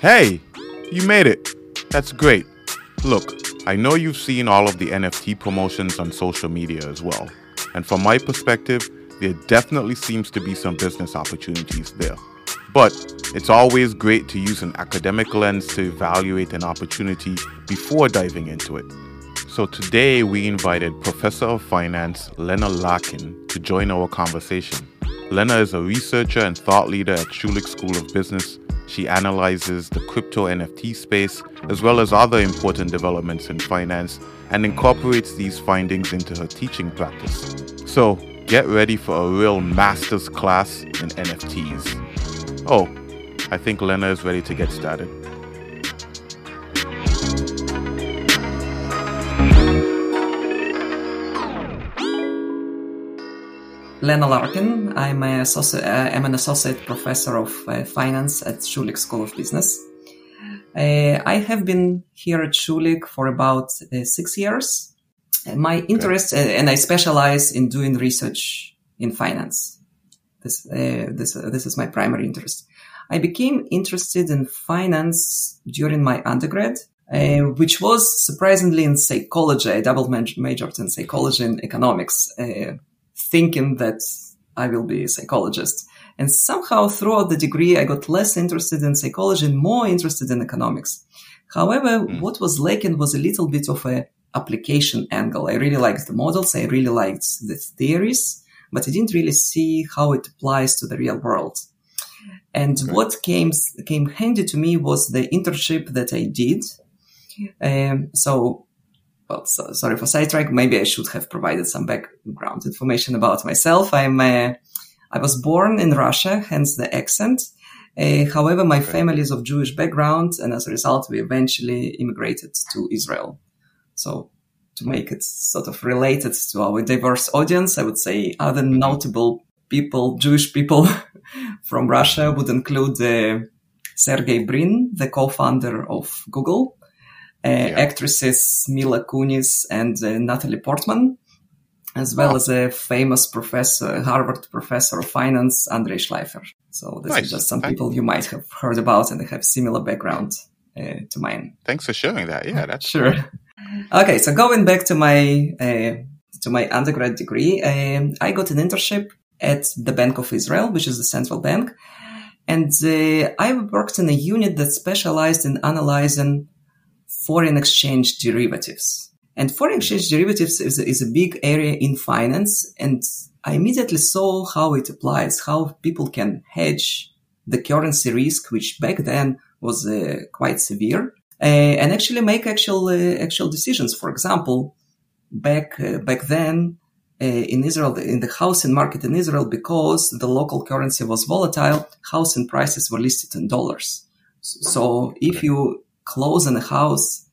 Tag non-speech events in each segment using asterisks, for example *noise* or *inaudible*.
Hey, you made it. That's great. Look, I know you've seen all of the NFT promotions on social media as well. And from my perspective, there definitely seems to be some business opportunities there. But it's always great to use an academic lens to evaluate an opportunity before diving into it. So today we invited Professor of Finance Lena Larkin to join our conversation. Lena is a researcher and thought leader at Schulich School of Business. She analyzes the crypto NFT space as well as other important developments in finance and incorporates these findings into her teaching practice. So get ready for a real master's class in NFTs. Oh, I think Lena is ready to get started. Lena Larkin. I'm, uh, I'm an associate professor of uh, finance at Schulich School of Business. Uh, I have been here at Schulich for about six years. My interest, okay. and I specialize in doing research in finance. This this this is my primary interest. I became interested in finance during my undergrad, uh, which was surprisingly in psychology. I double majored in psychology and economics, uh, thinking that I will be a psychologist. And somehow throughout the degree, I got less interested in psychology and more interested in economics. However, mm. what was lacking was a little bit of a application angle. I really liked the models. I really liked the theories but I didn't really see how it applies to the real world. And okay. what came came handy to me was the internship that I did. Um, so, well, so, sorry for sidetrack. Maybe I should have provided some background information about myself. I'm uh, I was born in Russia, hence the accent. Uh, however, my okay. family is of Jewish background, and as a result, we eventually immigrated to Israel. So to make it sort of related to our diverse audience, I would say other notable people, Jewish people *laughs* from Russia would include uh, Sergey Brin, the co-founder of Google, yeah. actresses Mila Kunis and uh, Natalie Portman, as well wow. as a famous professor, Harvard professor of finance, Andrei Shleifer. So this nice. is just some people you might have heard about and they have similar background uh, to mine. Thanks for sharing that. Yeah, that's sure. Great. Okay, so going back to my uh, to my undergrad degree, um, I got an internship at the Bank of Israel, which is the central bank, and uh, I worked in a unit that specialized in analyzing foreign exchange derivatives. And foreign exchange derivatives is, is a big area in finance, and I immediately saw how it applies, how people can hedge the currency risk, which back then was uh, quite severe. Uh, and actually make actual uh, actual decisions. For example, back uh, back then in Israel, in the housing market in Israel, because the local currency was volatile, housing prices were listed in dollars. So if you close on a house,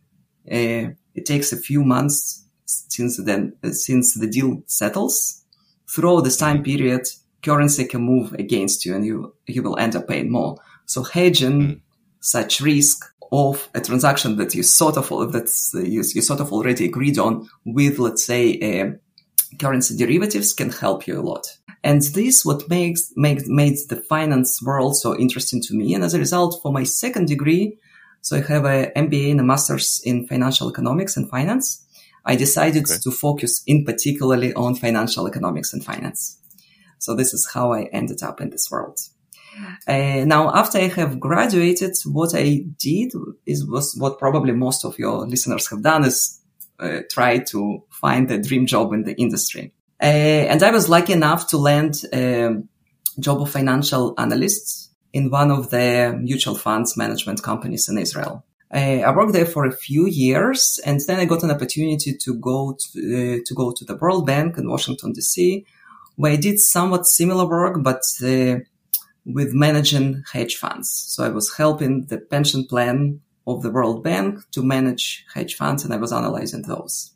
it takes a few months since then since the deal settles. Throughout this time period, currency can move against you, and you you will end up paying more. So hedging mm. such risk of a transaction that you sort of that's you, you sort of already agreed on with, let's say, uh, currency derivatives can help you a lot. And this what makes makes made the finance world so interesting to me. And as a result, for my second degree, so I have a MBA and a master's in financial economics and finance. I decided okay. to focus in particularly on financial economics and finance. So this is how I ended up in this world. Uh, now, after I have graduated, what I did is was what probably most of your listeners have done is uh, try to find a dream job in the industry. Uh, and I was lucky enough to land a job of financial analyst in one of the mutual funds management companies in Israel. Uh, I worked there for a few years, and then I got an opportunity to go to, uh, to go to the World Bank in Washington D.C., where I did somewhat similar work, but uh, with managing hedge funds. So I was helping the pension plan of the World Bank to manage hedge funds and I was analyzing those.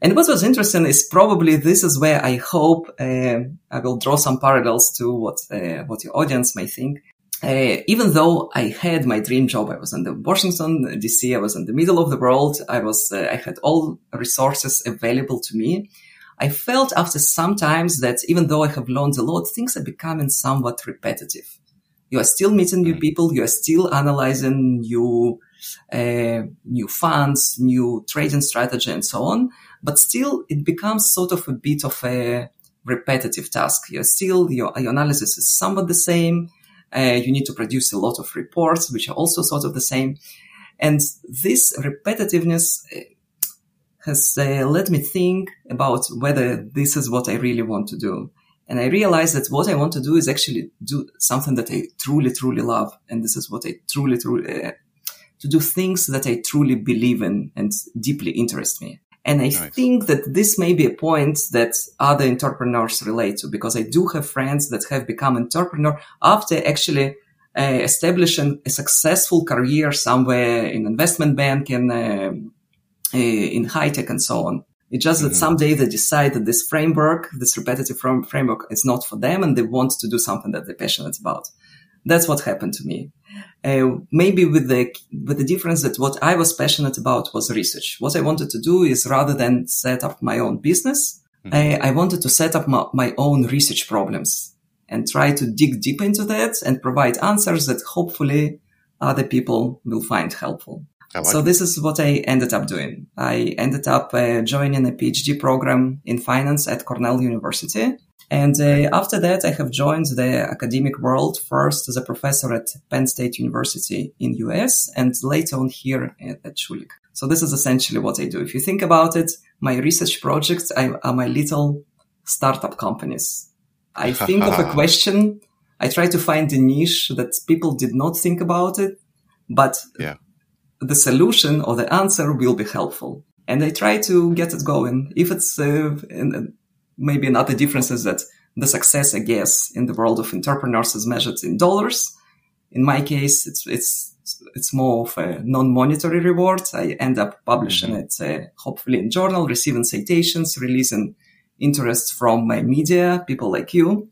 And what was interesting is probably this is where I hope uh, I will draw some parallels to what uh, what your audience may think. Uh, even though I had my dream job, I was in the Washington DC, I was in the middle of the world. I was uh, I had all resources available to me. I felt after some times that even though I have learned a lot, things are becoming somewhat repetitive. You are still meeting new mm. people. You are still analyzing new, uh, new funds, new trading strategy and so on. But still it becomes sort of a bit of a repetitive task. You're still, your, your analysis is somewhat the same. Uh, you need to produce a lot of reports, which are also sort of the same. And this repetitiveness uh, has uh, led me think about whether this is what I really want to do. And I realized that what I want to do is actually do something that I truly, truly love. And this is what I truly, truly, uh, to do things that I truly believe in and deeply interest me. And I nice. think that this may be a point that other entrepreneurs relate to because I do have friends that have become entrepreneur after actually uh, establishing a successful career somewhere in investment banking, uh, uh, in high tech and so on. It's just that mm-hmm. someday they decide that this framework, this repetitive framework is not for them and they want to do something that they're passionate about. That's what happened to me. Uh, maybe with the with the difference that what I was passionate about was research. What I wanted to do is rather than set up my own business, mm-hmm. I, I, wanted to set up my, my own research problems and try to dig deep into that and provide answers that hopefully other people will find helpful. Like so this is what I ended up doing. I ended up uh, joining a PhD program in finance at Cornell University. And uh, after that, I have joined the academic world first as a professor at Penn State University in US and later on here at, at Schulich. So this is essentially what I do. If you think about it, my research projects are my little startup companies. I *laughs* think of a question. I try to find a niche that people did not think about it, but yeah the solution or the answer will be helpful. And I try to get it going. If it's uh, maybe another difference is that the success, I guess, in the world of entrepreneurs is measured in dollars. In my case, it's it's it's more of a non-monetary reward. I end up publishing mm-hmm. it, uh, hopefully in journal, receiving citations, releasing interest from my media, people like you.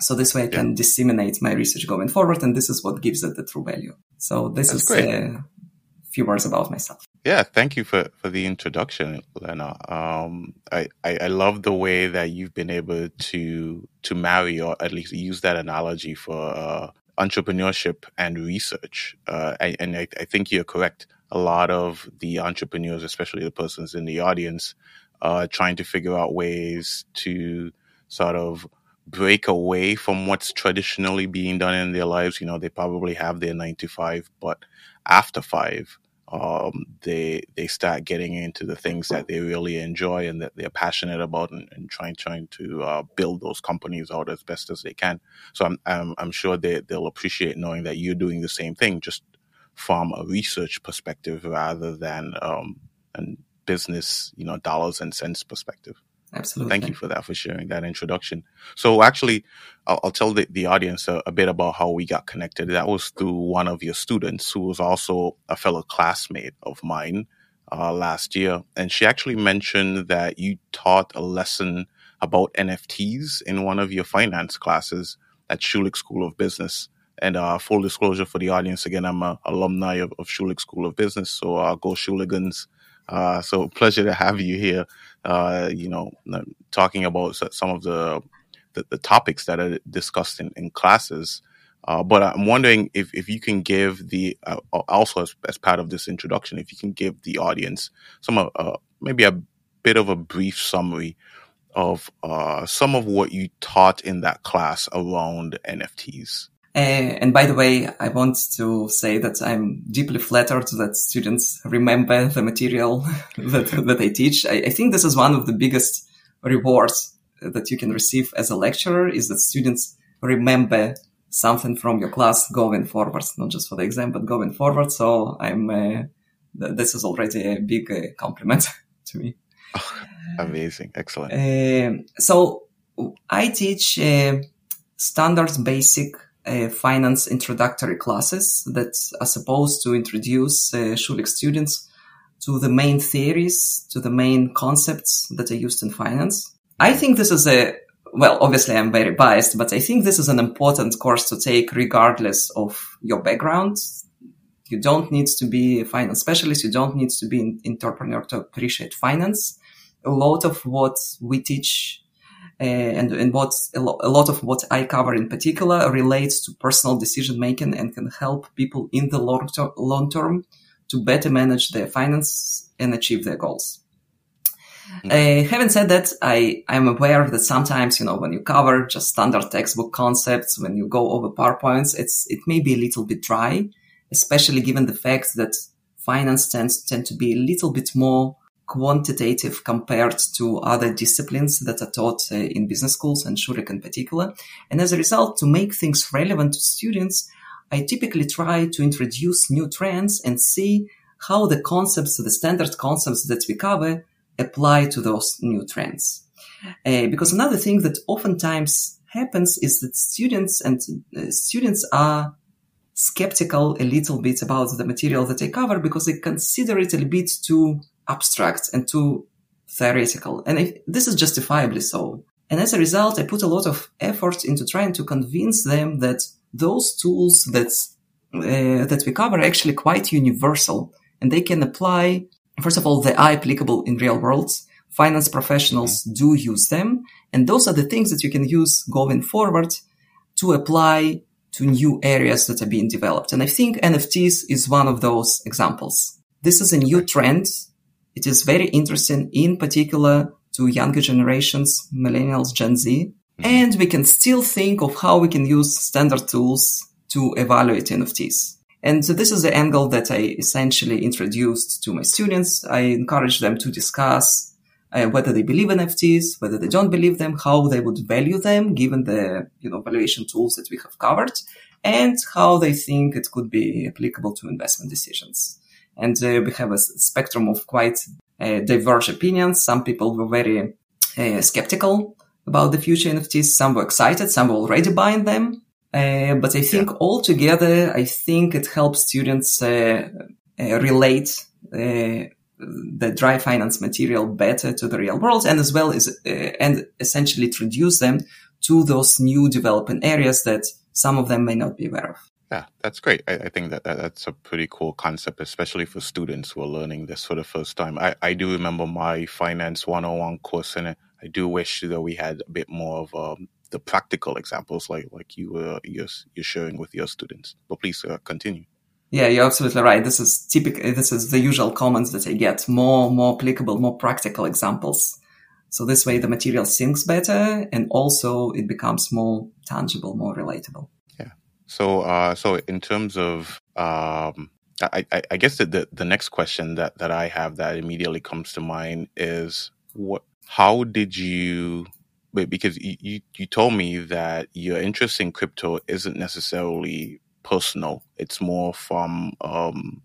So this way I can yeah. disseminate my research going forward. And this is what gives it the true value. So this That's is, uh, few words about myself. Yeah, thank you for, for the introduction, Lena. Um, I, I, I love the way that you've been able to to marry or at least use that analogy for uh, entrepreneurship and research. Uh, and I, I think you're correct. A lot of the entrepreneurs, especially the persons in the audience, are trying to figure out ways to sort of break away from what's traditionally being done in their lives. You know, they probably have their nine to five, but after five, um, they they start getting into the things that they really enjoy and that they're passionate about, and, and trying trying to uh, build those companies out as best as they can. So I'm I'm, I'm sure they they'll appreciate knowing that you're doing the same thing, just from a research perspective rather than um, and business, you know, dollars and cents perspective. Absolutely. Thank you for that, for sharing that introduction. So, actually, I'll, I'll tell the, the audience a, a, bit about how we got connected. That was through one of your students who was also a fellow classmate of mine uh, last year. And she actually mentioned that you taught a lesson about NFTs in one of your finance classes at Schulich School of Business. And uh, full disclosure for the audience, again, I'm an alumni of, of Schulich School of Business. So, uh, go Schuligans. Uh, so pleasure to have you here. Uh, you know, talking about some of the the, the topics that are discussed in, in classes. Uh, but I'm wondering if, if you can give the uh, also as, as part of this introduction, if you can give the audience some uh, maybe a bit of a brief summary of uh, some of what you taught in that class around NFTs. Uh, and by the way, I want to say that I'm deeply flattered that students remember the material *laughs* that, that I teach. I, I, think this is one of the biggest rewards that you can receive as a lecturer is that students remember something from your class going forward, not just for the exam, but going forward. So I'm, uh, th- this is already a big uh, compliment *laughs* to me. Oh, *laughs* amazing. Excellent. Uh, so I teach uh, standards basic uh, finance introductory classes that are supposed to introduce uh, Schulich students to the main theories, to the main concepts that are used in finance. I think this is a, well, obviously I'm very biased, but I think this is an important course to take regardless of your background. You don't need to be a finance specialist. You don't need to be an entrepreneur to appreciate finance. A lot of what we teach and, and what a, lo- a, lot of what I cover in particular relates to personal decision making and can help people in the long, ter- long term to better manage their finances and achieve their goals. Uh, having said that, I, I'm aware that sometimes, you know, when you cover just standard textbook concepts, when you go over PowerPoints, it's, it may be a little bit dry, especially given the fact that finance tends, tend to be a little bit more quantitative compared to other disciplines that are taught uh, in business schools and Schulich in particular. And as a result, to make things relevant to students, I typically try to introduce new trends and see how the concepts, the standard concepts that we cover apply to those new trends. Uh, because another thing that oftentimes happens is that students and uh, students are skeptical a little bit about the material that they cover because they consider it a bit too abstract and too theoretical. And I, this is justifiably so. And as a result, I put a lot of effort into trying to convince them that those tools that uh, that we cover are actually quite universal and they can apply. First of all, they are applicable in real worlds. Finance professionals mm-hmm. do use them. And those are the things that you can use going forward to apply to new areas that are being developed. And I think NFTs is one of those examples. This is a new trend it is very interesting, in particular to younger generations, millennials, Gen Z. Mm-hmm. And we can still think of how we can use standard tools to evaluate NFTs. And so this is the angle that I essentially introduced to my students. I encourage them to discuss uh, whether they believe in NFTs, whether they don't believe them, how they would value them given the, you know, valuation tools that we have covered and how they think it could be applicable to investment decisions. And uh, we have a spectrum of quite uh, diverse opinions. Some people were very uh, skeptical about the future NFTs. Some were excited. Some were already buying them. Uh, but I think yeah. altogether, I think it helps students uh, uh, relate the dry finance material better to the real world and as well as and essentially introduce them to those new developing areas that some of them may not be aware of. Yeah, that's great. I, I think that, that that's a pretty cool concept, especially for students who are learning this for the first time. I, I do remember my Finance 101 course, and I do wish that we had a bit more of um, the practical examples like like you were you're, you're sharing with your students. But please uh, continue. Yeah, you're absolutely right. This is typical. This is the usual comments that I get. More, more applicable, more practical examples. So this way, the material sinks better, and also it becomes more tangible, more relatable. So, uh, so in terms of, um, I, I, I guess the, the next question that, that I have that immediately comes to mind is what, how did you, because you, you, told me that your interest in crypto isn't necessarily personal. It's more from, um,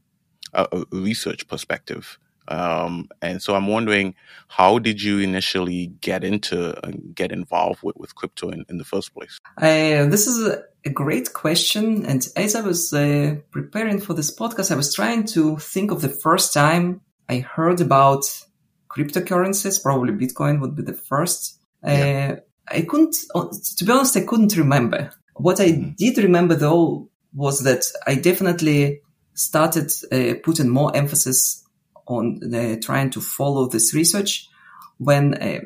a, a research perspective. Um, and so I'm wondering, how did you initially get into uh, get involved with, with crypto in, in the first place? Uh, this is a, great question. And as I was uh, preparing for this podcast, I was trying to think of the first time I heard about cryptocurrencies. Probably Bitcoin would be the first. Yeah. Uh, I couldn't, uh, to be honest, I couldn't remember. What I mm-hmm. did remember though was that I definitely started uh, putting more emphasis on the, trying to follow this research when uh,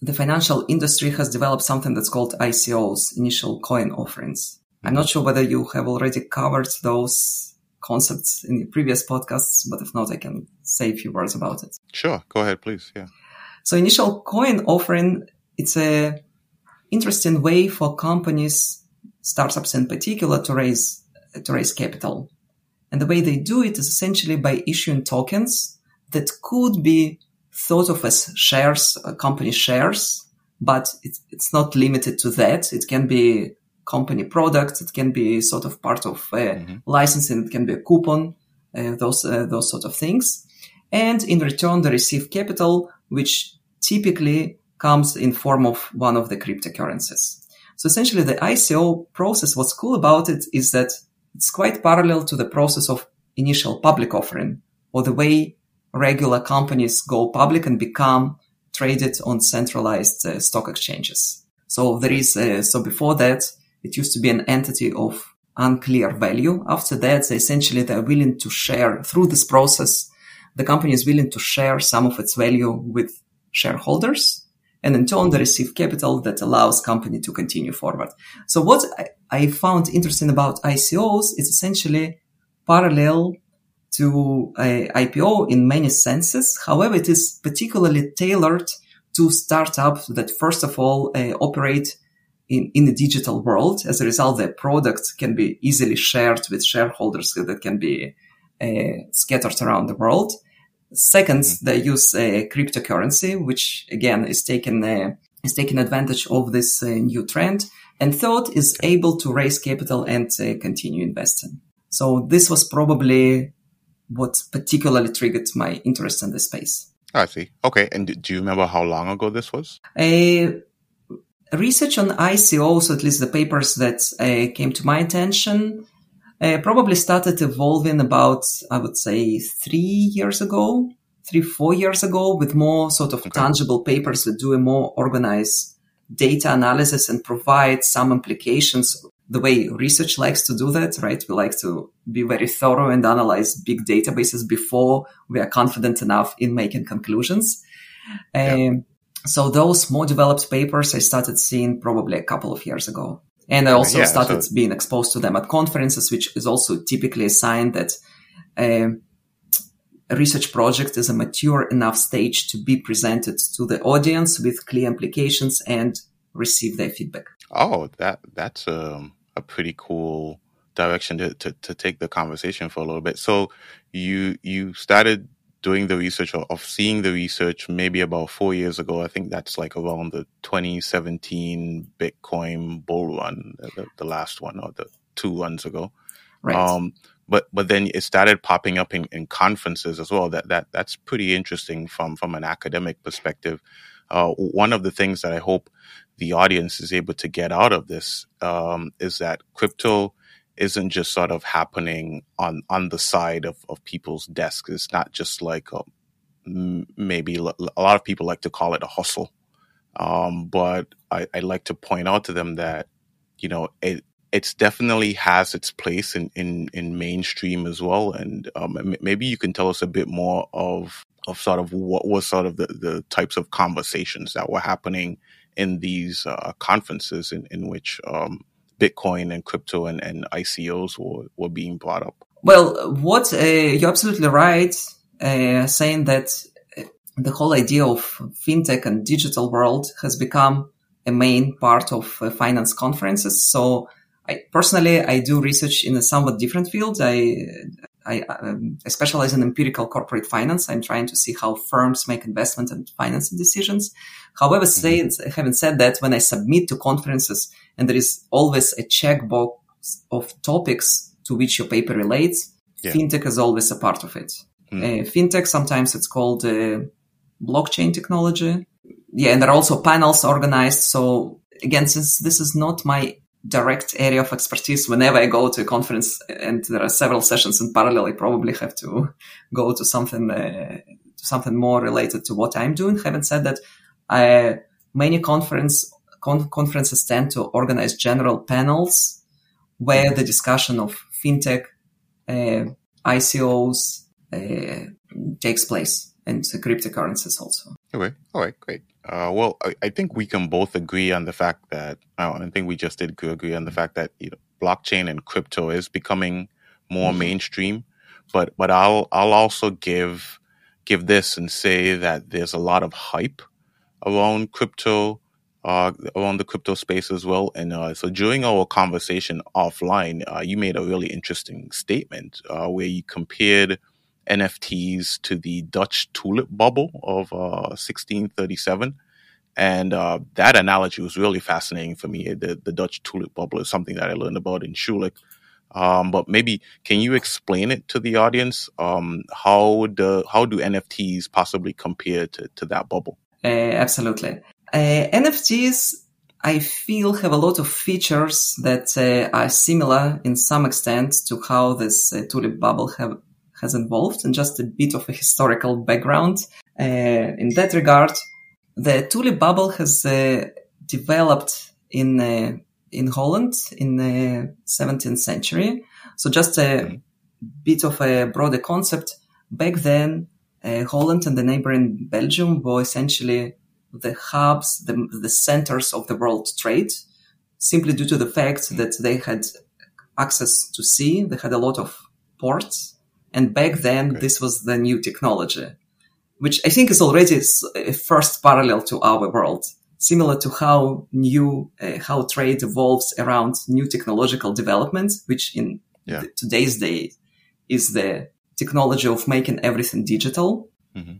the financial industry has developed something that's called ICOs, initial coin offerings. I'm not sure whether you have already covered those concepts in the previous podcasts, but if not, I can say a few words about it. Sure. Go ahead, please. Yeah. So initial coin offering, it's a interesting way for companies, startups in particular, to raise, to raise capital. And the way they do it is essentially by issuing tokens that could be thought of as shares, uh, company shares, but it's, it's not limited to that. It can be company products. It can be sort of part of uh, mm-hmm. licensing. It can be a coupon, uh, those, uh, those sort of things. And in return, they receive capital, which typically comes in form of one of the cryptocurrencies. So essentially the ICO process, what's cool about it is that it's quite parallel to the process of initial public offering or the way regular companies go public and become traded on centralized uh, stock exchanges. So there is, uh, so before that, it used to be an entity of unclear value. After that, essentially they're willing to share through this process. The company is willing to share some of its value with shareholders. and in turn they receive capital that allows company to continue forward. So what I found interesting about ICOs is essentially parallel to uh, IPO in many senses. However, it is particularly tailored to startups that first of all uh, operate in, in the digital world. As a result, their product can be easily shared with shareholders that can be uh, scattered around the world. Second, mm-hmm. they use a cryptocurrency, which again is taken uh, is taking advantage of this uh, new trend. And third is able to raise capital and uh, continue investing. So this was probably what particularly triggered my interest in this space. I see. Okay. And do you remember how long ago this was? Uh, research on ICOs, at least the papers that uh, came to my attention, uh, probably started evolving about, I would say, three years ago, three, four years ago, with more sort of okay. tangible papers that do a more organized data analysis and provide some implications the way research likes to do that, right? We like to be very thorough and analyze big databases before we are confident enough in making conclusions. Um, so those more developed papers I started seeing probably a couple of years ago. And I also yeah, started so... being exposed to them at conferences, which is also typically a sign that um, a research project is a mature enough stage to be presented to the audience with clear implications and receive their feedback. Oh, that that's um, a pretty cool direction to, to, to take the conversation for a little bit. So you you started doing the research or of seeing the research maybe about four years ago. I think that's like around the 2017 Bitcoin bull run, the, the last one or the two runs ago. Right. Um, but but then it started popping up in, in conferences as well. That that that's pretty interesting from from an academic perspective. Uh, one of the things that I hope the audience is able to get out of this um, is that crypto isn't just sort of happening on on the side of, of people's desks. It's not just like a, maybe a lot of people like to call it a hustle, um, but I, I like to point out to them that you know it it's definitely has its place in, in, in mainstream as well. And um, maybe you can tell us a bit more of of sort of what was sort of the, the types of conversations that were happening in these uh, conferences in, in which um, Bitcoin and crypto and, and ICOs were, were being brought up. Well, what uh, you're absolutely right, uh, saying that uh, the whole idea of fintech and digital world has become a main part of uh, finance conferences. So I personally, I do research in a somewhat different field. I, I, um, I, specialize in empirical corporate finance. I'm trying to see how firms make investment and financing decisions. However, mm-hmm. say, having said that, when I submit to conferences and there is always a checkbox of topics to which your paper relates, yeah. fintech is always a part of it. Mm. Uh, fintech, sometimes it's called uh, blockchain technology. Yeah, and there are also panels organized. So again, since this is not my direct area of expertise whenever I go to a conference and there are several sessions in parallel, I probably have to go to something, uh, something more related to what I'm doing. Having said that, I, many conference, con- conferences tend to organize general panels where the discussion of fintech, uh, ICOs, uh, takes place and cryptocurrencies also. Okay. All right. Great. Uh, well, I, I, think we can both agree on the fact that uh, I think we just did agree on the fact that you know, blockchain and crypto is becoming more mm-hmm. mainstream. But but I'll I'll also give give this and say that there's a lot of hype around crypto, uh, around the crypto space as well. And uh, so during our conversation offline, uh, you made a really interesting statement uh, where you compared NFTs to the Dutch tulip bubble of uh, 1637. And uh, that analogy was really fascinating for me. The, the Dutch tulip bubble is something that I learned about in Schulich. Um, but maybe can you explain it to the audience? Um, how the how do NFTs possibly compare to, to that bubble? Uh, absolutely. Uh, NFTs, I feel, have a lot of features that uh, are similar in some extent to how this uh, tulip bubble have has evolved and just a bit of a historical background. Uh, in that regard, the tulip bubble has uh, developed in uh, in Holland in the 17th century. So just a bit of a broader concept. Back then, uh, Holland and the neighboring Belgium were essentially the hubs, the, the centers of the world trade, simply due to the fact that they had access to sea. They had a lot of ports. And back then, okay. this was the new technology, which I think is already a first parallel to our world, similar to how new, uh, how trade evolves around new technological development, which in yeah. today's day is the technology of making everything digital. Mm-hmm.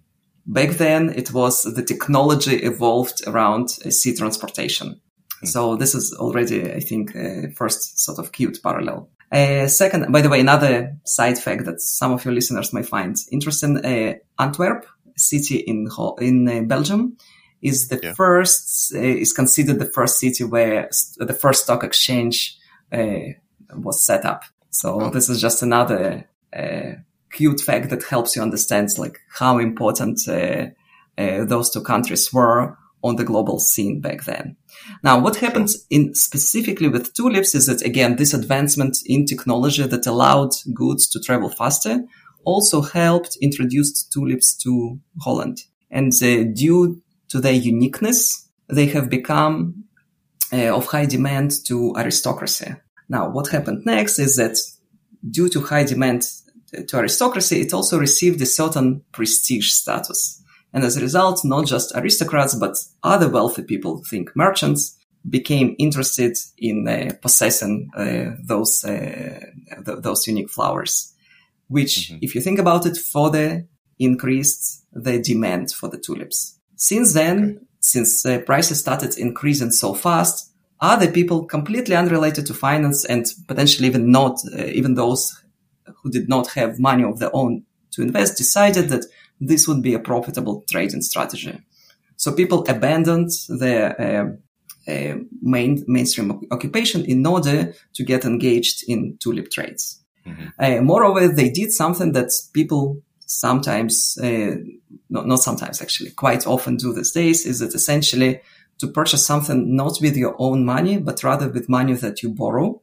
Back then, it was the technology evolved around uh, sea transportation. Mm-hmm. So this is already, I think, uh, first sort of cute parallel. Uh, second, by the way, another side fact that some of your listeners may find interesting: uh, Antwerp, city in in uh, Belgium, is the yeah. first uh, is considered the first city where the first stock exchange uh, was set up. So oh. this is just another uh, cute fact that helps you understand like how important those two countries were on the global scene back then. Now, what happens in specifically with tulips is that again, this advancement in technology that allowed goods to travel faster also helped introduce tulips to Holland. And uh, due to their uniqueness, they have become uh, of high demand to aristocracy. Now, what happened next is that due to high demand to aristocracy, it also received a certain prestige status. And as a result, not just aristocrats, but other wealthy people, think merchants, became interested in uh, possessing uh, those uh, th- those unique flowers, which, mm-hmm. if you think about it, further increased the demand for the tulips. Since then, okay. since uh, prices started increasing so fast, other people completely unrelated to finance and potentially even not uh, even those who did not have money of their own to invest decided that this would be a profitable trading strategy. So people abandoned their uh, uh, main mainstream occupation in order to get engaged in tulip trades. Mm-hmm. Uh, moreover, they did something that people sometimes, uh, not, not sometimes actually, quite often do these days, is that essentially to purchase something not with your own money, but rather with money that you borrow,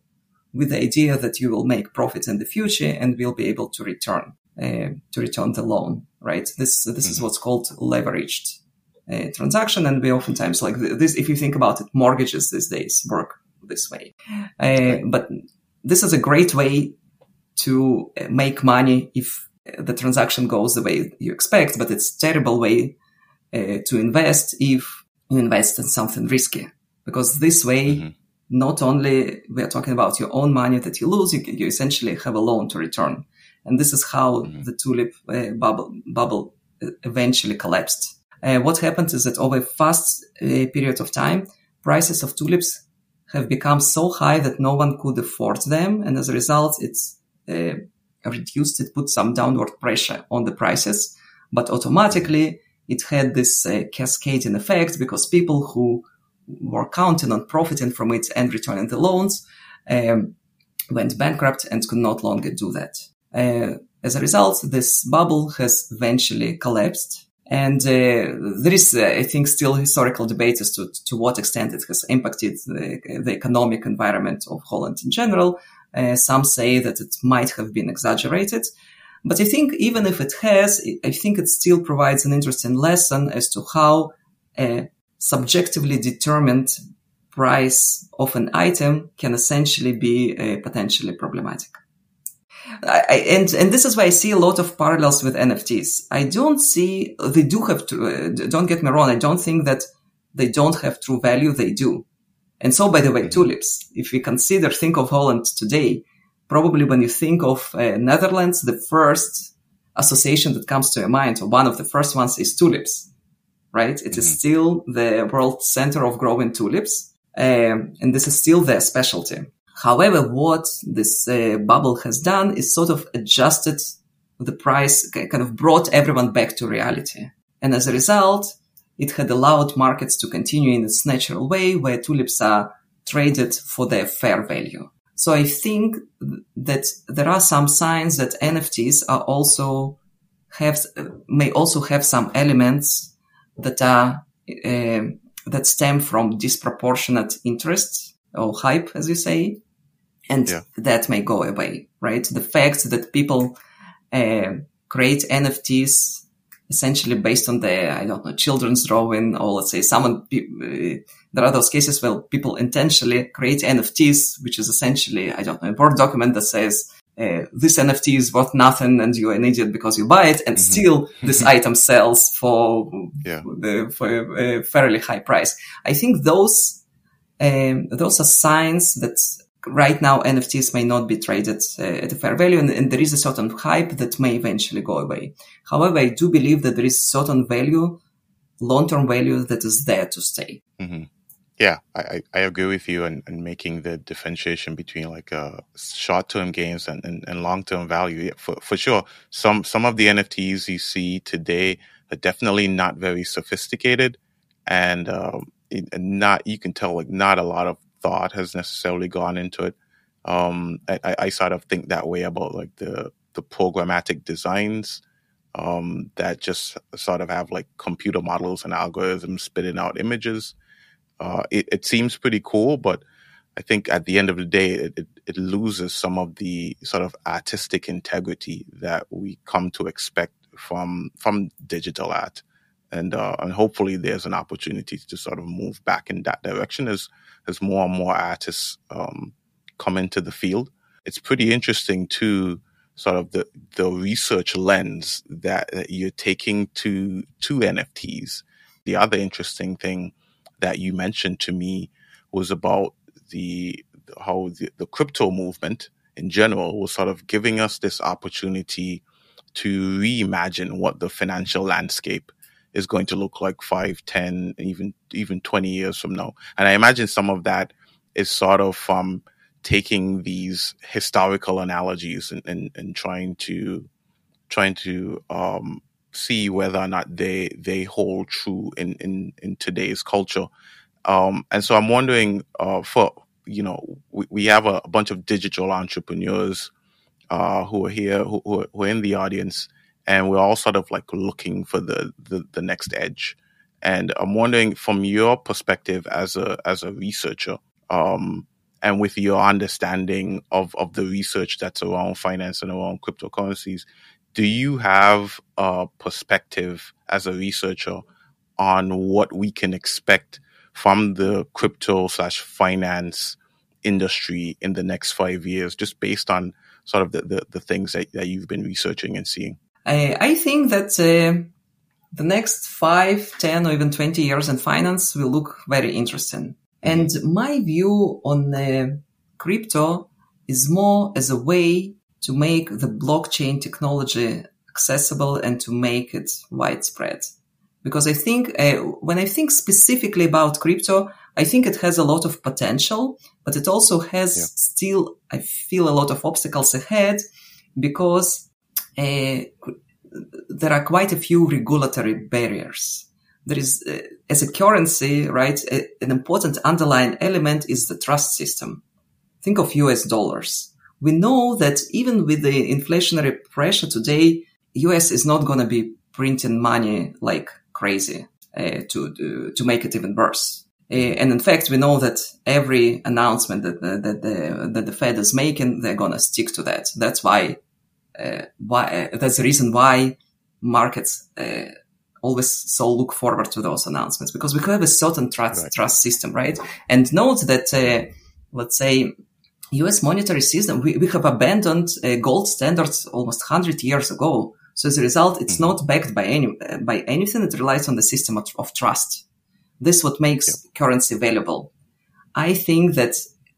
with the idea that you will make profits in the future and will be able to return uh, to return the loan, right? This this mm-hmm. is what's called leveraged uh, transaction, and we oftentimes like this. If you think about it, mortgages these days work this way, uh, but this is a great way to uh, make money if the transaction goes the way you expect, but it's terrible way uh, to invest if you invest in something risky, because this way. Mm-hmm not only we are talking about your own money that you lose, you, you essentially have a loan to return. And this is how mm-hmm. the tulip uh, bubble, bubble uh, eventually collapsed. Uh, what happened is that over a fast uh, period of time, prices of tulips have become so high that no one could afford them. And as a result, it's uh, reduced, it put some downward pressure on the prices, but automatically it had this uh, cascading effect because people who were counting on profiting from it and returning the loans um, went bankrupt and could not longer do that. Uh, as a result, this bubble has eventually collapsed. And uh, there is, uh, I think, still historical debate as to, to what extent it has impacted the, the economic environment of Holland in general. Some say that it might have been exaggerated. But I think even if it has, I think it still provides an interesting lesson as to how a subjectively determined price of an item can essentially be uh, potentially problematic. I, and and this is why I see a lot of parallels with NFTs. I don't see they do have to. Uh, don't get me wrong. I don't think that they don't have true value. They do. And so, by the way, mm-hmm. tulips. If we consider think of Holland today, probably when you think of uh, Netherlands, the first association that comes to your mind, or one of the first ones, is tulips. Right? It mm-hmm. is still the world center of growing tulips, um, and this is still their specialty. However, what this uh, bubble has done is sort of adjusted the price, kind of brought everyone back to reality. And as a result, it had allowed markets to continue in its natural way where tulips are traded for their fair value. So I think that there are some signs that NFTs are also have, may also have some elements that are, uh, that stem from disproportionate interest or hype, as you say, and yeah. that may go away, right? The fact that people uh, create NFTs essentially based on the, I don't know, children's drawing or let's say someone, uh, there are those cases where people intentionally create NFTs, which is essentially, I don't know, a Word document that says, uh, this NFT is worth nothing and you're an idiot because you buy it and mm-hmm. still this *laughs* item sells for, yeah. the, for a fairly high price. I think those, um, those are signs that right now NFTs may not be traded uh, at a fair value and, and, there is a certain hype that may eventually go away. However, I do believe that there is certain value, long-term value that is there to stay. Mm-hmm. Yeah, I, I agree with you and, and making the differentiation between like uh, short-term gains and, and, and long-term value. Yeah, for, for sure, some some of the NFTs you see today are definitely not very sophisticated and um, not you can tell like not a lot of thought has necessarily gone into it. Um, I, I, sort of think that way about like the the programmatic designs um, that just sort of have like computer models and algorithms spitting out images. Uh, it, it, seems pretty cool, but I think at the end of the day, it, it, it, loses some of the sort of artistic integrity that we come to expect from from digital art, and uh, and hopefully there's an opportunity to sort of move back in that direction as as more and more artists um, come into the field. It's pretty interesting too, sort of the the research lens that, that you're taking to to NFTs. The other interesting thing that you mentioned to me was about the how the, the crypto movement in general was sort of giving us this opportunity to reimagine what the financial landscape is going to look like five, ten, even even twenty years from now. And I imagine some of that is sort of from taking these historical analogies and, and, and trying to trying to um, see whether or not they they hold true in in, in today's culture. Um, and so I'm wondering uh, for you know we, we have a, a bunch of digital entrepreneurs uh, who are here who, who are in the audience and we're all sort of like looking for the, the, the next edge. And I'm wondering, from your perspective as a as a researcher, um, and with your understanding of of the research that's around finance and around cryptocurrencies, do you have a perspective as a researcher on what we can expect from the crypto slash finance industry in the next five years, just based on sort of the, the, the things that, that you've been researching and seeing? I, I think that uh, the next five, ten, or even 20 years in finance will look very interesting. And my view on uh, crypto is more as a way to make the blockchain technology accessible and to make it widespread. Because I think uh, when I think specifically about crypto, I think it has a lot of potential, but it also has yeah. still, I feel a lot of obstacles ahead because uh, there are quite a few regulatory barriers. There is, uh, as a currency, right, a, an important underlying element is the trust system. Think of US dollars. We know that even with the inflationary pressure today, US is not going to be printing money like crazy uh, to, to make it even worse. Uh, and in fact, we know that every announcement that, that, the, that the Fed is making, they're going to stick to that. That's why why uh, that's the reason why markets uh, always so look forward to those announcements because we have a certain trust right. trust system, right? And note that let's say U.S. monetary system we, we have abandoned gold standards almost 100 years ago. So as a result, it's mm-hmm. not backed by any by anything. It relies on the system of, of trust. This is what makes yep. currency valuable. I think that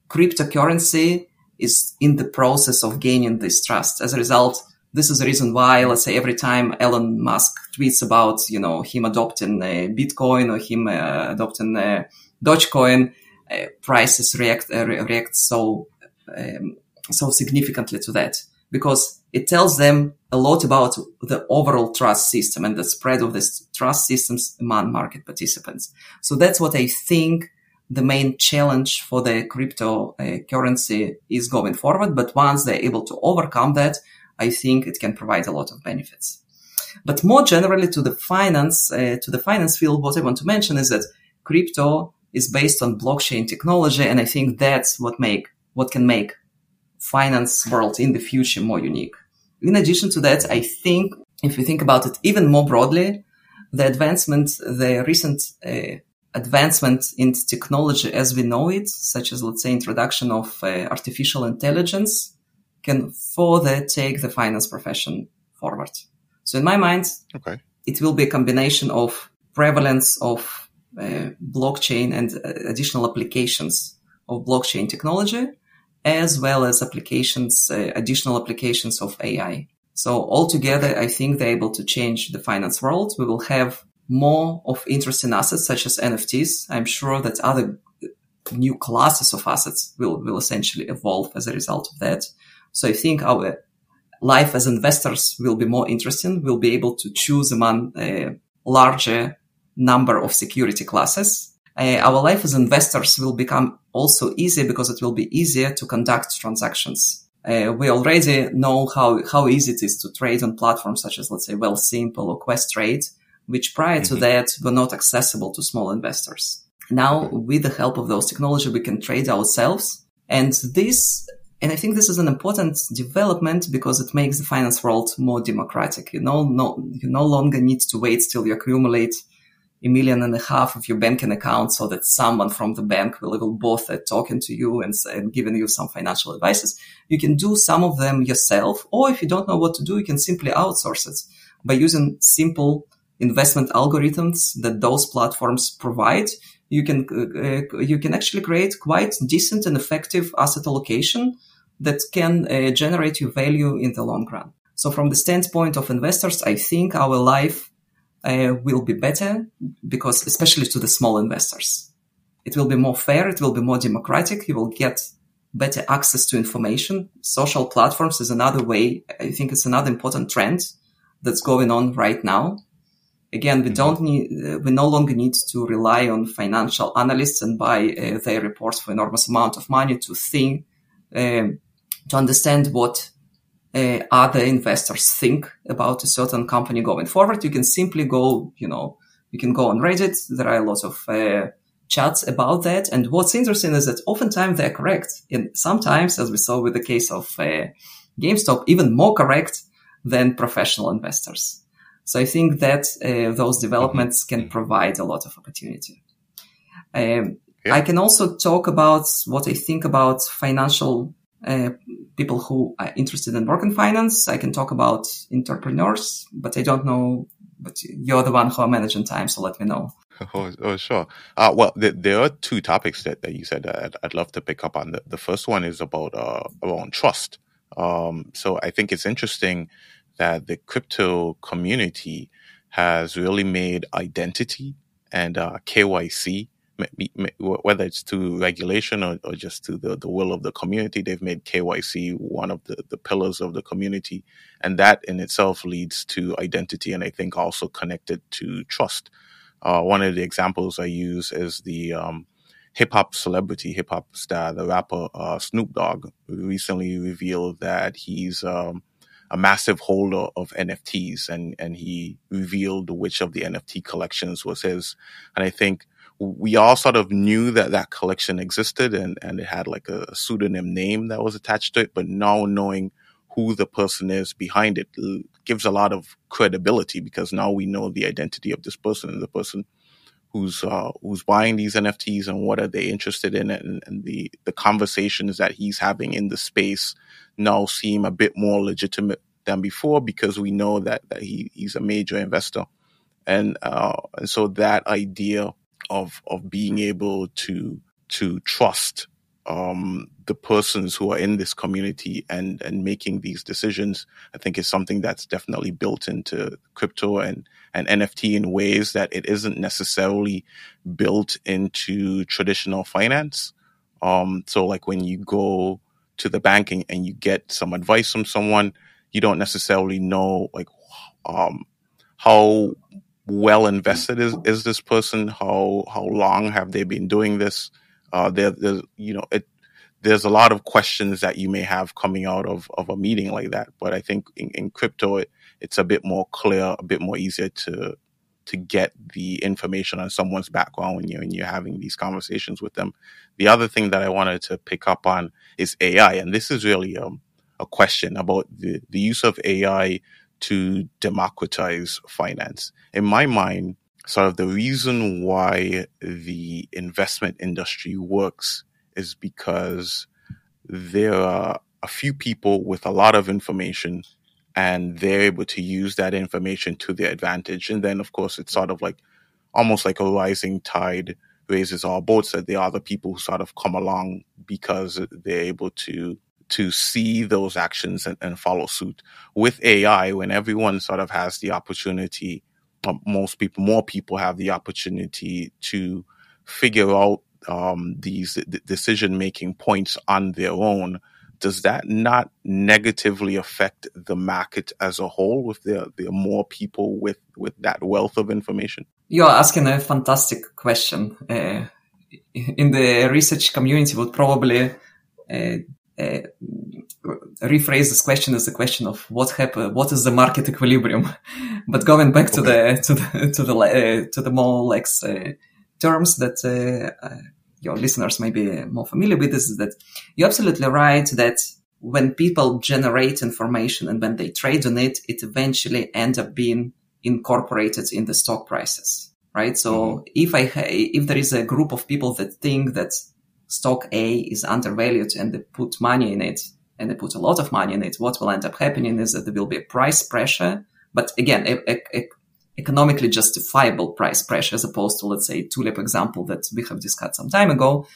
cryptocurrency is in the process of gaining this trust. As a result, this is the reason why, let's say, every time Elon Musk tweets about, you know, him adopting uh, Bitcoin or him uh, adopting uh, Dogecoin, uh, prices react uh, react so um, so significantly to that because it tells them a lot about the overall trust system and the spread of this trust systems among market participants. So that's what I think the main challenge for the crypto uh, currency is going forward. But once they're able to overcome that, I think it can provide a lot of benefits. But more generally to the finance, uh, to the finance field, what I want to mention is that crypto is based on blockchain technology. And I think that's what make, what can make finance world in the future more unique. In addition to that, I think if you think about it even more broadly, the advancement, the recent uh, advancement in technology as we know it, such as let's say introduction of uh, artificial intelligence, can further take the finance profession forward. So in my mind, okay. it will be a combination of prevalence of uh, blockchain and uh, additional applications of blockchain technology, as well as applications, uh, additional applications of AI. So altogether, I think they're able to change the finance world. We will have more of interesting assets such as NFTs. I'm sure that other new classes of assets will, will essentially evolve as a result of that. So I think our life as investors will be more interesting. We'll be able to choose among a larger number of security classes. Uh, our life as investors will become also easier because it will be easier to conduct transactions. Uh, we already know how, how easy it is to trade on platforms such as, let's say, Wealthsimple or Questrade which prior to mm-hmm. that were not accessible to small investors. Now, with the help of those technology, we can trade ourselves. And this, and I think this is an important development because it makes the finance world more democratic. You know, no, you no longer need to wait till you accumulate a million and a half of your banking account so that someone from the bank will, will bother talking to you and, and giving you some financial advices. You can do some of them yourself, or if you don't know what to do, you can simply outsource it by using simple investment algorithms that those platforms provide, you can uh, you can actually create quite decent and effective asset allocation that can uh, generate you value in the long run. So from the standpoint of investors, I think our life uh, will be better because especially to the small investors, it will be more fair. It will be more democratic. You will get better access to information. Social platforms is another way. I think it's another important trend that's going on right now Again, we don't need, uh, we no longer need to rely on financial analysts and buy uh, their reports for enormous amount of money to think, um, to understand what uh, other investors think about a certain company going forward. You can simply go, you know, you can go on Reddit. There are a lot of uh, chats about that. And what's interesting is that oftentimes they're correct. And sometimes, as we saw with the case of uh, GameStop, even more correct than professional investors. So I think that uh, those developments can provide a lot of opportunity. Um, yeah. I can also talk about what I think about financial uh, people who are interested in work in finance. I can talk about entrepreneurs, but I don't know. But you're the one who are managing time, so let me know. *laughs* Oh, oh sure. Uh, well, th- there are two topics that, that you said that I'd, I'd, love to pick up on. The, the first one is about uh, around trust. Um, so I think it's interesting that the crypto community has really made identity and uh, KYC, whether it's to regulation or, or just to the, the will of the community, they've made KYC one of the, the pillars of the community. And that in itself leads to identity and I think also connected to trust. Uh, one of the examples I use is the um, hip hop celebrity, hip hop star, the rapper uh, Snoop Dogg recently revealed that he's um, a massive holder of NFTs, and and he revealed which of the NFT collections was his. And I think we all sort of knew that that collection existed, and and it had like a pseudonym name that was attached to it. But now knowing who the person is behind it gives a lot of credibility because now we know the identity of this person and the person who's uh, who's buying these NFTs and what are they interested in and, and the the conversations that he's having in the space now seem a bit more legitimate than before because we know that that he, he's a major investor. And uh, and so that idea of of being able to to trust um, the persons who are in this community and and making these decisions, I think is something that's definitely built into crypto and and NFT in ways that it isn't necessarily built into traditional finance. Um, so like when you go to the banking and you get some advice from someone, you don't necessarily know like um, how well invested is, is this person, how how long have they been doing this. Uh, there, there's you know it there's a lot of questions that you may have coming out of, of a meeting like that. But I think in, in crypto, it, it's a bit more clear, a bit more easier to to get the information on someone's background when you're, when you're having these conversations with them. The other thing that I wanted to pick up on is AI. And this is really um, a question about the, the use of AI to democratize finance. In my mind, sort of the reason why the investment industry works is because there are a few people with a lot of information and they're able to use that information to their advantage. And then, of course, it's sort of like almost like a rising tide raises all boats that there are other people who sort of come along because they're able to to see those actions and, and follow suit. With AI, when everyone sort of has the opportunity, most people, more people have the opportunity to figure out um, these decision making points on their own. Does that not negatively affect the market as a whole with the, the more people with, with that wealth of information? You're asking a fantastic question. Uh, in the research community would probably uh, uh, rephrase this question as a question of what happen, what is the market equilibrium? *laughs* but going back to okay. the to the to the uh, to the more like uh, terms that uh, uh, your listeners may be more familiar with, is that you're absolutely right that when people generate information and when they trade on it, it eventually ends up being incorporated in the stock prices, right? So mm-hmm. if I, if there is a group of people that think that stock A is undervalued and they put money in it and they put a lot of money in it, what will end up happening is that there will be a price pressure, but again, a, a, a economically justifiable price pressure as opposed to, let's say, tulip example that we have discussed some time ago,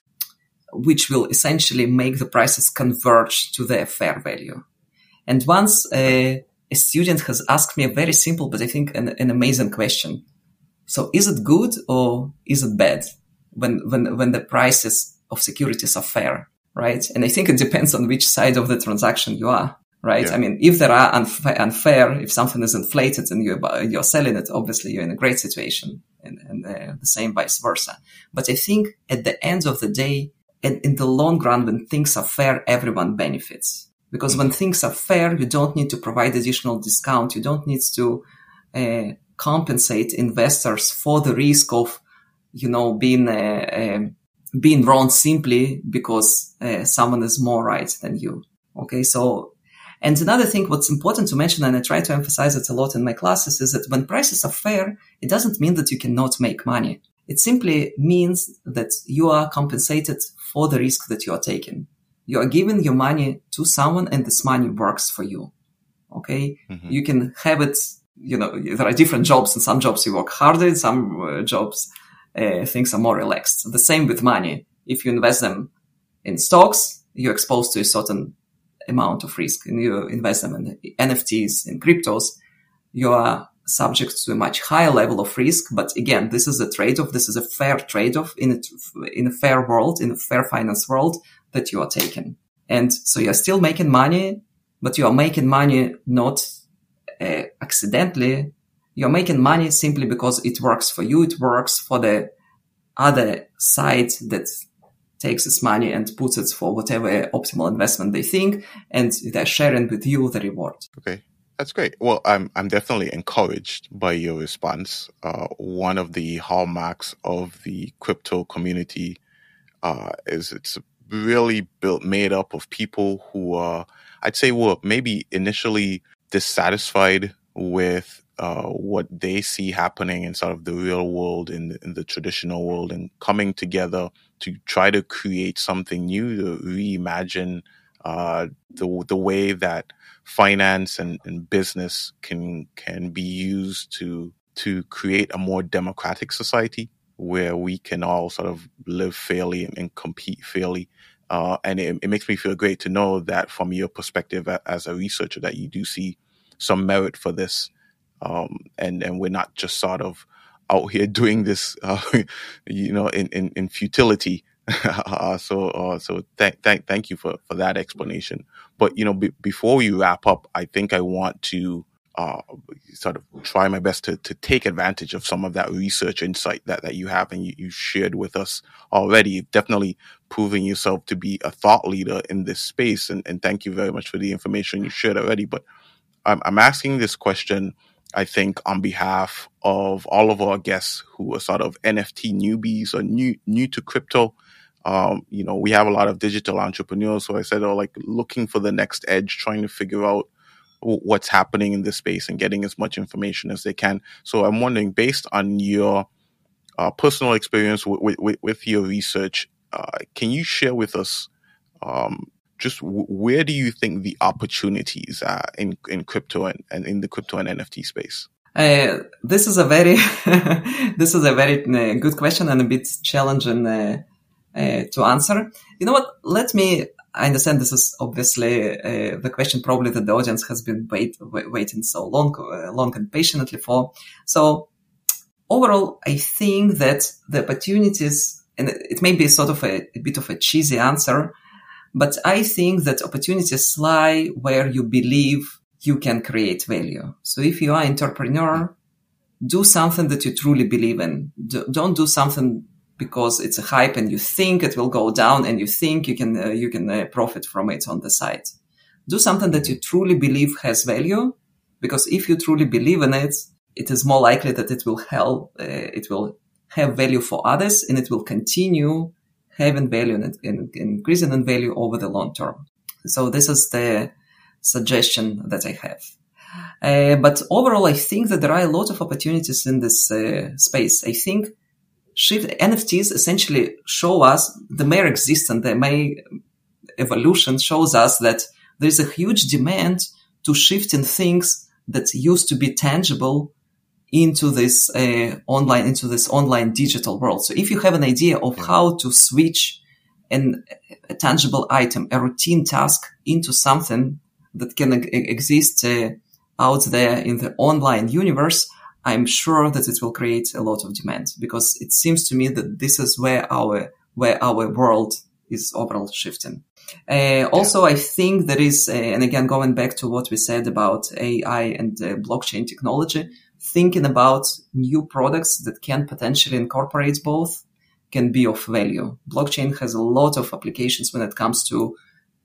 which will essentially make the prices converge to their fair value. And once a, a student has asked me a very simple, but I think an, an amazing question. So is it good or is it bad when, when, when the prices of securities are fair? Right. And I think it depends on which side of the transaction you are. Right. Yeah. I mean, if there are unfa- unfair, if something is inflated and you're, you're selling it, obviously you're in a great situation and, and uh, the same vice versa. But I think at the end of the day, in, in the long run, when things are fair, everyone benefits because when things are fair, you don't need to provide additional discount. You don't need to uh, compensate investors for the risk of, you know, being uh, uh, being wrong simply because uh, someone is more right than you. Okay, so and another thing, what's important to mention, and I try to emphasize it a lot in my classes, is that when prices are fair, it doesn't mean that you cannot make money. It simply means that you are compensated for the risk that you are taking you are giving your money to someone and this money works for you. Okay. Mm-hmm. You can have it, you know, there are different jobs and some jobs you work harder, in some uh, jobs, uh, things are more relaxed. The same with money. If you invest them in stocks, you're exposed to a certain amount of risk and you invest them in NFTs, in cryptos, you are subject to a much higher level of risk. But again, this is a trade-off. This is a fair trade-off in a, in a fair world, in a fair finance world that you are taking. And so you're still making money, but you are making money not uh, accidentally. You're making money simply because it works for you. It works for the other side that takes this money and puts it for whatever optimal investment they think, and they're sharing with you the reward. Okay. That's great. Well, I'm I'm definitely encouraged by your response. Uh, one of the hallmarks of the crypto community uh, is it's really built made up of people who are, I'd say were maybe initially dissatisfied with uh, what they see happening in sort of the real world in the, in the traditional world and coming together to try to create something new to reimagine uh, the the way that finance and, and business can can be used to to create a more democratic society where we can all sort of live fairly and, and compete fairly. Uh, and it, it, makes me feel great to know that from your perspective as a researcher that you do see some merit for this. Um, and, and we're not just sort of out here *laughs* doing this, uh, you know, in, in, in futility. uh, *laughs* so, uh, so thank, thank, thank you for, for that explanation. But, you know, before we wrap up, I think I want to, uh, sort of try my best to, to take advantage of some of that research insight that, that you have and you, you shared with us already. Definitely proving yourself to be a thought leader in this space. And, and thank you very much for the information you shared already. But I'm, I'm asking this question, I think, on behalf of all of our guests who are sort of NFT newbies or new, new to crypto. Um, you know, we have a lot of digital entrepreneurs. So I said, oh, like looking for the next edge, trying to figure out what's happening in this space and getting as much information as they can. So I'm wondering, based on your uh, personal experience with, with, with your research, uh, can you share with us um, just w- where do you think the opportunities are in, in crypto and, and in the crypto and NFT space? Uh, this is a very *laughs* this is a very uh, good question and a bit challenging uh, uh to answer. You know what? Let me. I understand this is obviously uh, the question probably that the audience has been wait, waiting so long, uh, long and patiently for. So overall, I think that the opportunities, and it may be sort of a, a bit of a cheesy answer, but I think that opportunities lie where you believe you can create value. So if you are an entrepreneur, do something that you truly believe in. Don't do something because it's a hype and you think it will go down and you think you can, uh, you can uh, profit from it on the side. Do something that you truly believe has value because if you truly believe in it, it is more likely that it will help, uh, it will have value for others and it will continue having value and, and increasing in value over the long term. So this is the suggestion that I have. Uh, but overall, I think that there are a lot of opportunities in this uh, space. I think shift NFTs essentially show us the mere existence, the mere evolution shows us that there is a huge demand to shift in things that used to be tangible into this uh, online into this online digital world. So if you have an idea of how to switch an, a tangible item, a routine task into something that can exist uh, out there in the online universe, I'm sure that it will create a lot of demand because it seems to me that this is where our where our world is overall shifting. Uh, also, I think there is, uh, and again, going back to what we said about AI and uh, blockchain technology, thinking about new products that can potentially incorporate both can be of value. Blockchain has a lot of applications when it comes to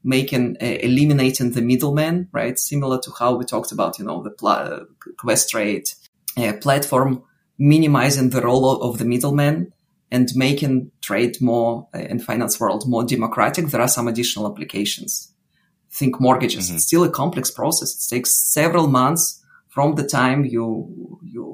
making uh, eliminating the middleman, right? Similar to how we talked about, you know, the pl- Questrade uh, platform, minimizing the role of the middleman and making trade more uh, and finance world more democratic. There are some additional applications. Think mortgages. Mm-hmm. It's still a complex process. It takes several months from the time you you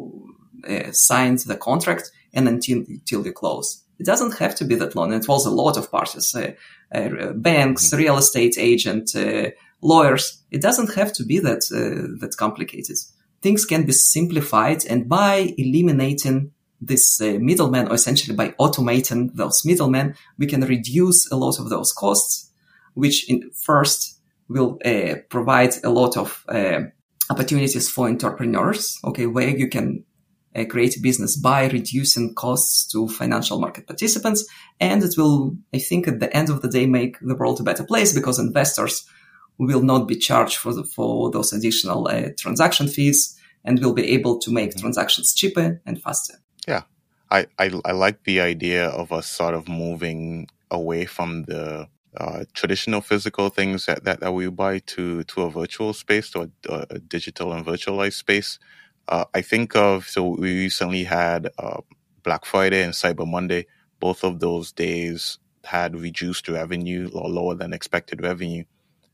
uh, signed the contract and until until you close. It doesn't have to be that long. It was a lot of parties, uh, uh, banks, mm-hmm. real estate agent, uh, lawyers. It doesn't have to be that uh, that complicated. Things can be simplified, and by eliminating this uh, middleman, or essentially by automating those middlemen, we can reduce a lot of those costs, which in first will provide a lot of opportunities for entrepreneurs, okay, where you can uh, create a business by reducing costs to financial market participants. And it will, I think, at the end of the day, make the world a better place because investors will not be charged for, the, for those additional uh, transaction fees and will be able to make mm-hmm. transactions cheaper and faster. Yeah. I, I, I like the idea of us sort of moving away from the uh, traditional physical things that, that, that we buy to to a virtual space, to a, a digital and virtualized space. Uh, I think of so we recently had uh, Black Friday and Cyber Monday. Both of those days had reduced revenue or lower than expected revenue,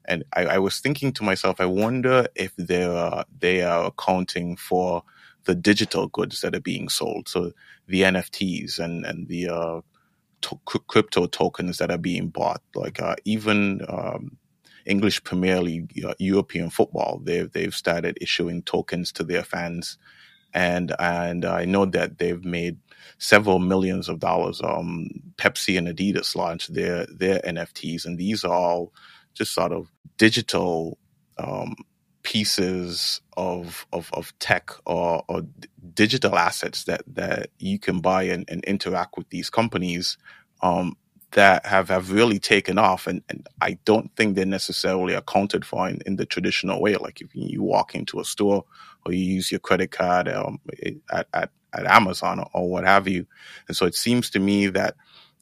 and I, I was thinking to myself, I wonder if they are they are accounting for the digital goods that are being sold, so the NFTs and and the uh, to- crypto tokens that are being bought. Like uh, even um, English Premier League, uh, European football, they've they've started issuing tokens to their fans, and and I know that they've made several millions of dollars. Um, Pepsi and Adidas launched their their NFTs, and these are all just sort of digital um, pieces of, of, of tech or, or digital assets that, that you can buy and, and interact with these companies um, that have, have really taken off. And, and I don't think they're necessarily accounted for in, in the traditional way. Like if you walk into a store or you use your credit card um, at, at, at Amazon or, what have you. And so it seems to me that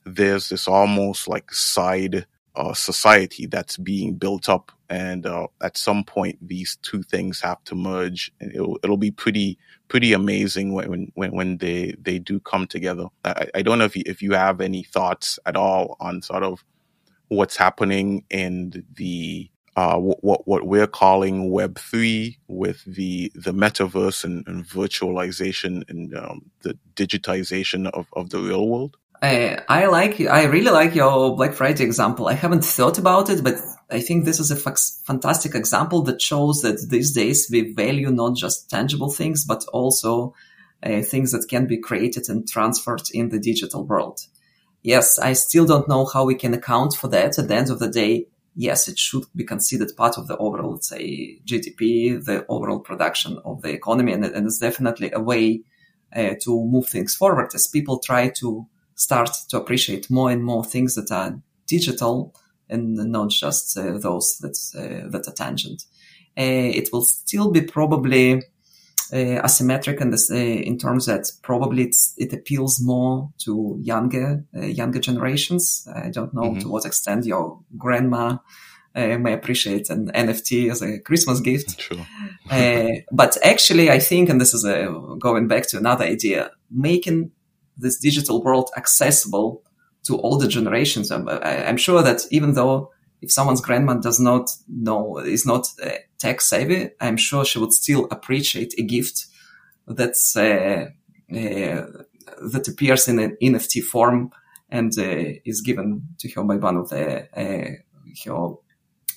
there's this almost like side uh, society that's being built up, and uh, at some point these two things have to merge, and it'll it'll be pretty pretty amazing when when when they they do come together. I, I don't know if you, if you have any thoughts at all on sort of what's happening in the uh, what what we're calling Web three with the the metaverse and, and virtualization and um, the digitization of, of the real world? I, I like I really like your Black Friday example. I haven't thought about it, but I think this is a f- fantastic example that shows that these days we value not just tangible things, but also uh, things that can be created and transferred in the digital world. Yes, I still don't know how we can account for that. At the end of the day, yes, it should be considered part of the overall, let's say, GDP, the overall production of the economy. And, and it's definitely a way uh, to move things forward as people try to start to appreciate more and more things that are digital and not just uh, those that, uh, that are tangent. Uh, it will still be probably uh, asymmetric in this uh, in terms that probably it appeals more to younger uh, younger generations. I don't know mm-hmm. to what extent your grandma uh, may appreciate an NFT as a Christmas gift. *laughs* Sure. uh, but actually, I think, and this is a, going back to another idea, making this digital world accessible to all the generations. I'm, I'm sure that even though if someone's grandma does not know, is not uh, tech savvy, I'm sure she would still appreciate a gift that's, uh, uh, that appears in an NFT form and uh, is given to her by one of the, uh, her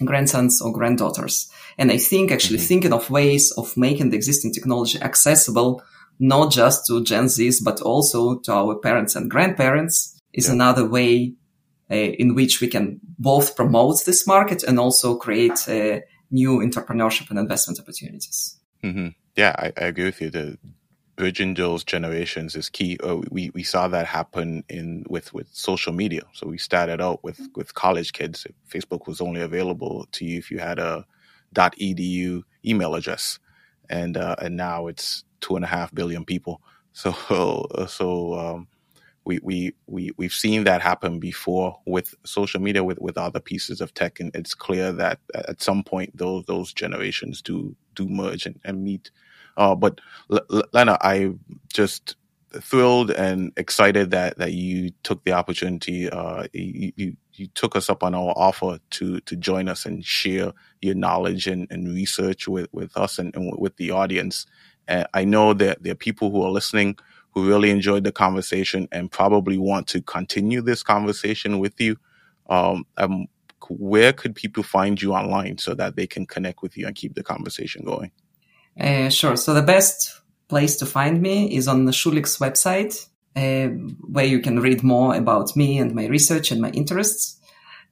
grandsons or granddaughters. And I think actually mm-hmm. thinking of ways of making the existing technology accessible, not just to Gen Zs, but also to our parents and grandparents is yeah. another way uh, in which we can both promote this market and also create uh, new entrepreneurship and investment opportunities. Mm-hmm. Yeah, I, I, agree with you. The bridging those generations is key. Uh, we we saw that happen in with with social media. So we started out with with college kids. Facebook was only available to you if you had a .edu email address, and uh, and now it's two and a half billion people. So *laughs* so um, we we we we've seen that happen before with social media with with other pieces of tech. And it's clear that at some point those those generations do do merge and, and meet. Uh, but L- Lena I just thrilled and excited that that you took the opportunity uh, you, you you took us up on our offer to to join us and share your knowledge and, and research with with us and, and with the audience and I know that there are people who are listening who really enjoyed the conversation and probably want to continue this conversation with you, um, um, where could people find you online so that they can connect with you and keep the conversation going? Uh, sure. So the best place to find me is on the Schulich's website, uh, where you can read more about me and my research and my interests.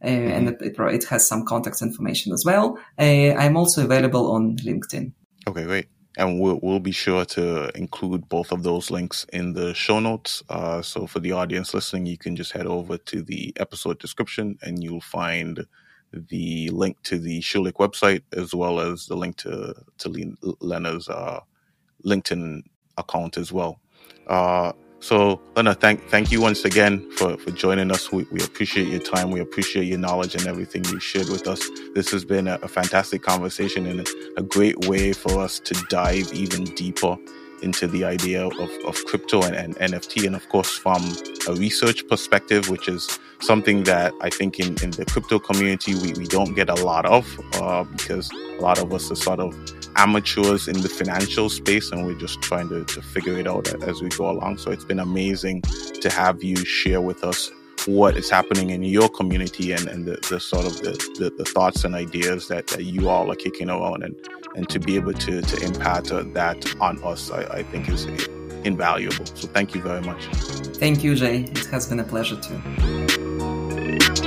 Uh, mm-hmm. And it, it, it, has some contact information as well. Uh, I'm also available on LinkedIn. Okay, great and we'll, we'll be sure to include both of those links in the show notes. Uh, so for the audience listening, you can just head over to the episode description and you'll find the link to the Schulich website as well as the link to to Lena's uh, LinkedIn account as well. Uh, so, Lena, thank thank you once again for, for joining us. We, we appreciate your time. We appreciate your knowledge and everything you shared with us. This has been a, a fantastic conversation and a, a, great way for us to dive even deeper into the idea of, of crypto and, and NFT. And of course, from a research perspective, which is something that I think in, in the crypto community we, we don't get a lot of uh, because a lot of us are sort of amateurs in the financial space and we're just trying to, to figure it out as we go along. So it's been amazing to have you share with us what is happening in your community and, and the, the sort of the, the, the, thoughts and ideas that, that you all are kicking around and, and to be able to, to impact that on us, I, I think is invaluable. So thank you very much. Thank you, Jay. It has been a pleasure too.